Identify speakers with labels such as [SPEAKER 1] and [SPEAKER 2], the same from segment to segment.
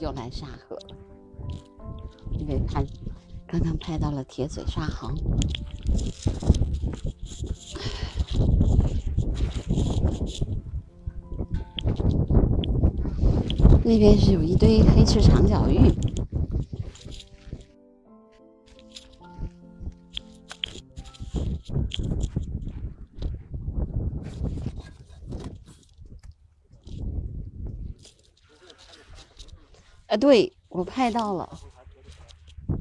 [SPEAKER 1] 又来沙河，因为拍刚刚拍到了铁嘴沙行。那边是有一堆黑翅长脚鹬。啊，对我拍到了，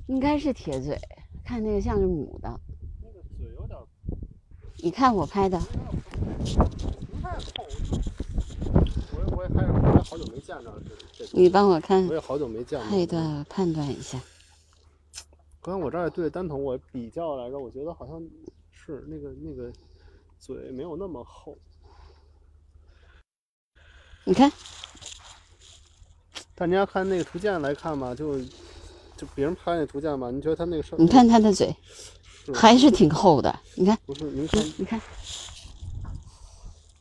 [SPEAKER 1] 应该是铁嘴，看那个像是母的。
[SPEAKER 2] 那个嘴有点
[SPEAKER 1] 你看我拍的，
[SPEAKER 2] 不太厚。我我也还我也好久没见着这这，
[SPEAKER 1] 你帮我看
[SPEAKER 2] 我也好久没见
[SPEAKER 1] 配
[SPEAKER 2] 过。
[SPEAKER 1] 的判断一下。
[SPEAKER 2] 刚才我这儿也对单筒我比较来着，我觉得好像是那个那个嘴没有那么厚，
[SPEAKER 1] 你看，
[SPEAKER 2] 但你要看那个图鉴来看吧，就就别人拍那图鉴吧，你觉得他那个上
[SPEAKER 1] 你看他的嘴
[SPEAKER 2] 是。
[SPEAKER 1] 还是挺厚的，你看，
[SPEAKER 2] 不是？您看
[SPEAKER 1] 嗯，你看，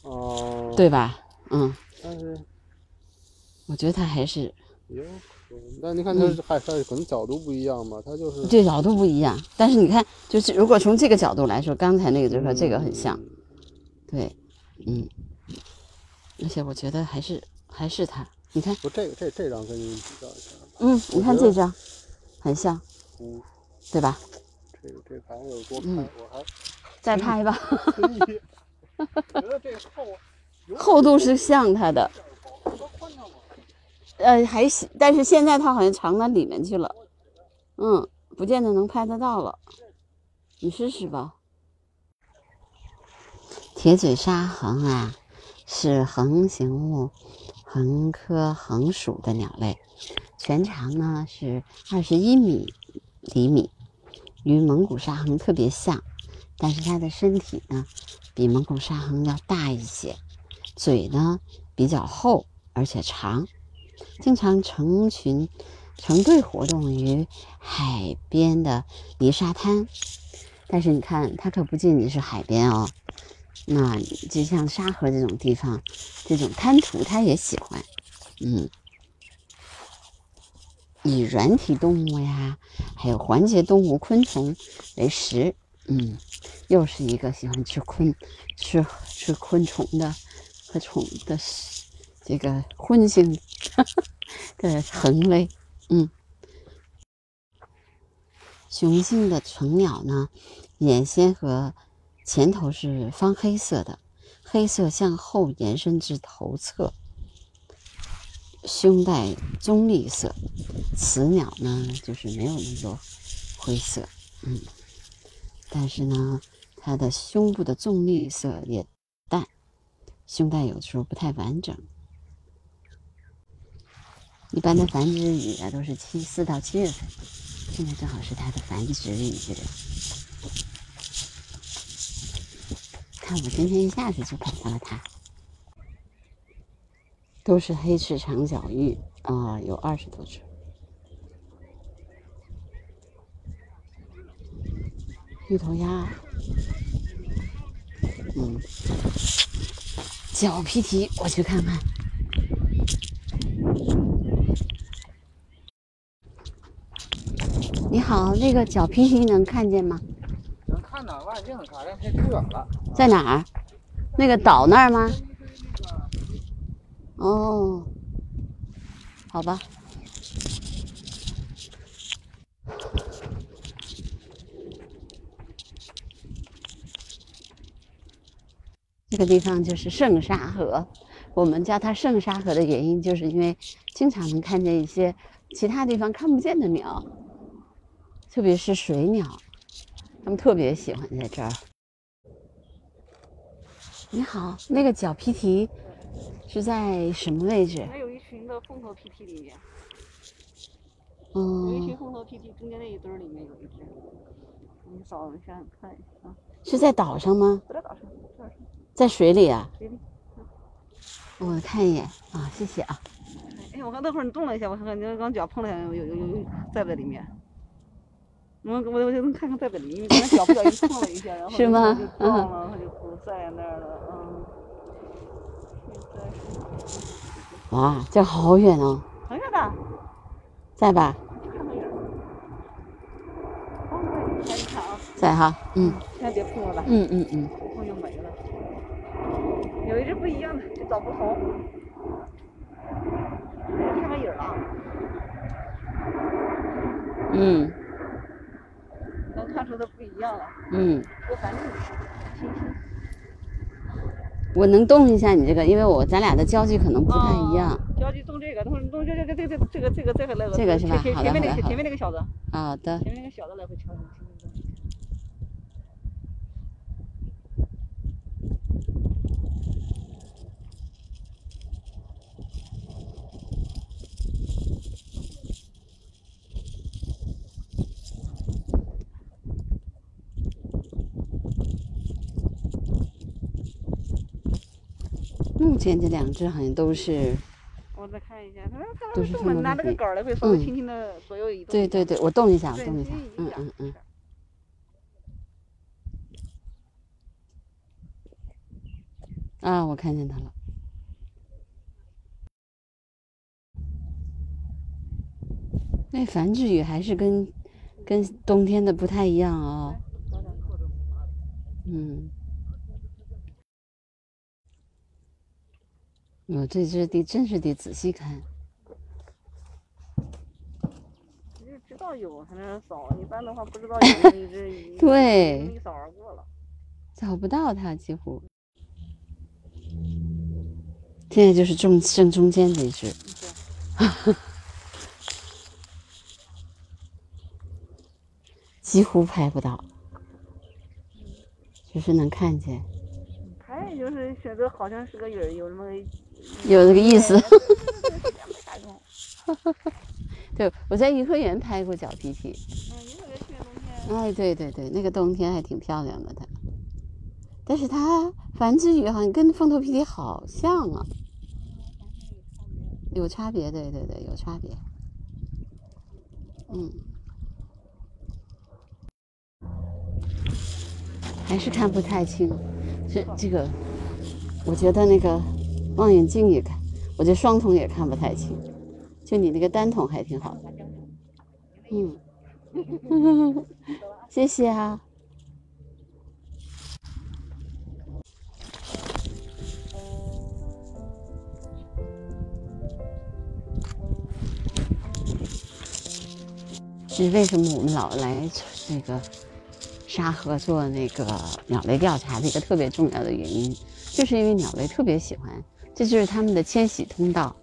[SPEAKER 2] 哦、
[SPEAKER 1] 对吧？嗯，
[SPEAKER 2] 但是。
[SPEAKER 1] 我觉得他还是
[SPEAKER 2] 有可能，但你看它是还它可能角度不一样吧，他就是
[SPEAKER 1] 对角度不一样，但是你看，就是如果从这个角度来说，刚才那个就和这个很像，
[SPEAKER 2] 嗯。
[SPEAKER 1] 对，嗯，而且我觉得还是还是它，你看，
[SPEAKER 2] 不，这个这这张跟您比较一下，
[SPEAKER 1] 嗯，你看这张，很像，
[SPEAKER 2] 嗯，
[SPEAKER 1] 对吧？
[SPEAKER 2] 这个这牌有多拍，
[SPEAKER 1] 嗯
[SPEAKER 2] 我还
[SPEAKER 1] 再拍吧，
[SPEAKER 2] 觉得这厚
[SPEAKER 1] 厚度是像它的？呃，还行，但是现在它好像藏到里面去了，嗯，不见得能拍得到了，你试试吧。铁嘴沙横啊，是横形目横科横属的鸟类，全长呢是二十一米厘米，与蒙古沙鸻特别像，但是它的身体呢比蒙古沙鸻要大一些，嘴呢比较厚而且长，经常成群成对活动于海边的泥沙滩。但是你看，它可不仅仅是海边哦，那就像沙河这种地方，这种滩涂它也喜欢。嗯，以软体动物呀，还有环节动物、昆虫为食。嗯，又是一个喜欢吃昆吃吃昆虫的和虫的这个荤性 的恒类。嗯，雄性的成鸟呢，眼先和前头是方黑色的，黑色向后延伸至头侧，胸带棕绿色。雌鸟呢，就是没有那么多灰色，嗯，但是呢，它的胸部的棕绿色也淡，胸带有的时候不太完整。一般的繁殖羽啊，都是七四到七月份，现在正好是它的繁殖羽。看我今天一下子就拍到了它，都是黑翅长脚鹬啊、有二十多只。芋头鸭，嗯，脚皮蹄，我去看看。你好，那个脚皮蹄能看见吗？
[SPEAKER 3] 能看到望远镜看，但太远了。
[SPEAKER 1] 在哪儿？那个岛那儿吗？哦，好吧。这个地方就是圣沙河，我们叫它圣沙河的原因，就是因为经常能看见一些其他地方看不见的鸟，特别是水鸟，它们特别喜欢在这儿。你好，那个角皮蹄是在什么位置？
[SPEAKER 4] 还有一群的凤头皮蹄里面，嗯有一群
[SPEAKER 1] 嗯，
[SPEAKER 4] 凤头皮蹄中间那一堆儿里面有一只，你扫一下看一下啊，
[SPEAKER 1] 是在岛上吗？
[SPEAKER 4] 不在岛上，
[SPEAKER 1] 在水里啊？
[SPEAKER 4] 水里。
[SPEAKER 1] 我看一眼啊，谢谢啊。
[SPEAKER 4] 哎，我刚那会儿你动了一下，我看看你刚脚碰了一下，有有有有在不在里面？我我我就能看看在不在里面，因为刚才脚不小心碰了一下，然后
[SPEAKER 1] 是吗
[SPEAKER 4] 就撞了，它就不在那儿了，嗯。现在是
[SPEAKER 1] 哇，这好远哦。
[SPEAKER 4] 很远的，
[SPEAKER 1] 在吧？
[SPEAKER 4] 看看影儿。哦，对，你看啊，
[SPEAKER 1] 在哈，嗯
[SPEAKER 4] 千万别碰着了，
[SPEAKER 1] 嗯嗯嗯，
[SPEAKER 4] 一碰就没了。有一只不一样的，就找不同。哎看看影儿了，
[SPEAKER 1] 嗯
[SPEAKER 4] 能看出它不一样了。
[SPEAKER 1] 嗯，
[SPEAKER 4] 我反正清晰。
[SPEAKER 1] 我能动一下你这个，因为我咱俩的焦距可能不太一样。
[SPEAKER 4] 啊。焦距动这个，动动这这这个这个这个这个这个那个。
[SPEAKER 1] 这个是吧好的
[SPEAKER 4] 前前面那个
[SPEAKER 1] 好的
[SPEAKER 4] 前面那个小子，
[SPEAKER 1] 好的，
[SPEAKER 4] 前面那个小子来回敲，轻轻的。
[SPEAKER 1] 目前这两只好像都是，
[SPEAKER 4] 我再看一下，它拿这个杆儿来回稍微
[SPEAKER 1] 嗯
[SPEAKER 4] 轻轻的左右移动。
[SPEAKER 1] 对对对，我动一下，我，动一下嗯嗯嗯。。啊，我看见它了。那繁殖羽还是跟跟冬天的不太一样哦。
[SPEAKER 4] 早点扣着
[SPEAKER 1] 嗯。我这只得真是得仔细看。
[SPEAKER 4] 你就知道有才能扫，一般的话不知道有那一只
[SPEAKER 1] 对
[SPEAKER 4] 一扫而过了。
[SPEAKER 1] 找不到它，几乎。现在就是正正中间这只，几乎拍不到，只是能看见，
[SPEAKER 4] 还有就是选择好像是个影儿，有那么个
[SPEAKER 1] 有这个意思。对，我在颐和园拍过角皮皮，
[SPEAKER 4] 嗯，颐和园去年冬天，
[SPEAKER 1] 哎，对对对，那个冬天还挺漂亮的它，但是它繁殖羽好像跟凤头皮皮好像啊，有差别，对对对，有差别。嗯，还是看不太清。这这个，我觉得那个望远镜也看，我这双筒也看不太清。就你那个单筒还挺好的。嗯，谢谢啊。是为什么我们老来这个沙河做那个鸟类调查的一个特别重要的原因，就是因为鸟类特别喜欢，这就是他们的迁徙通道。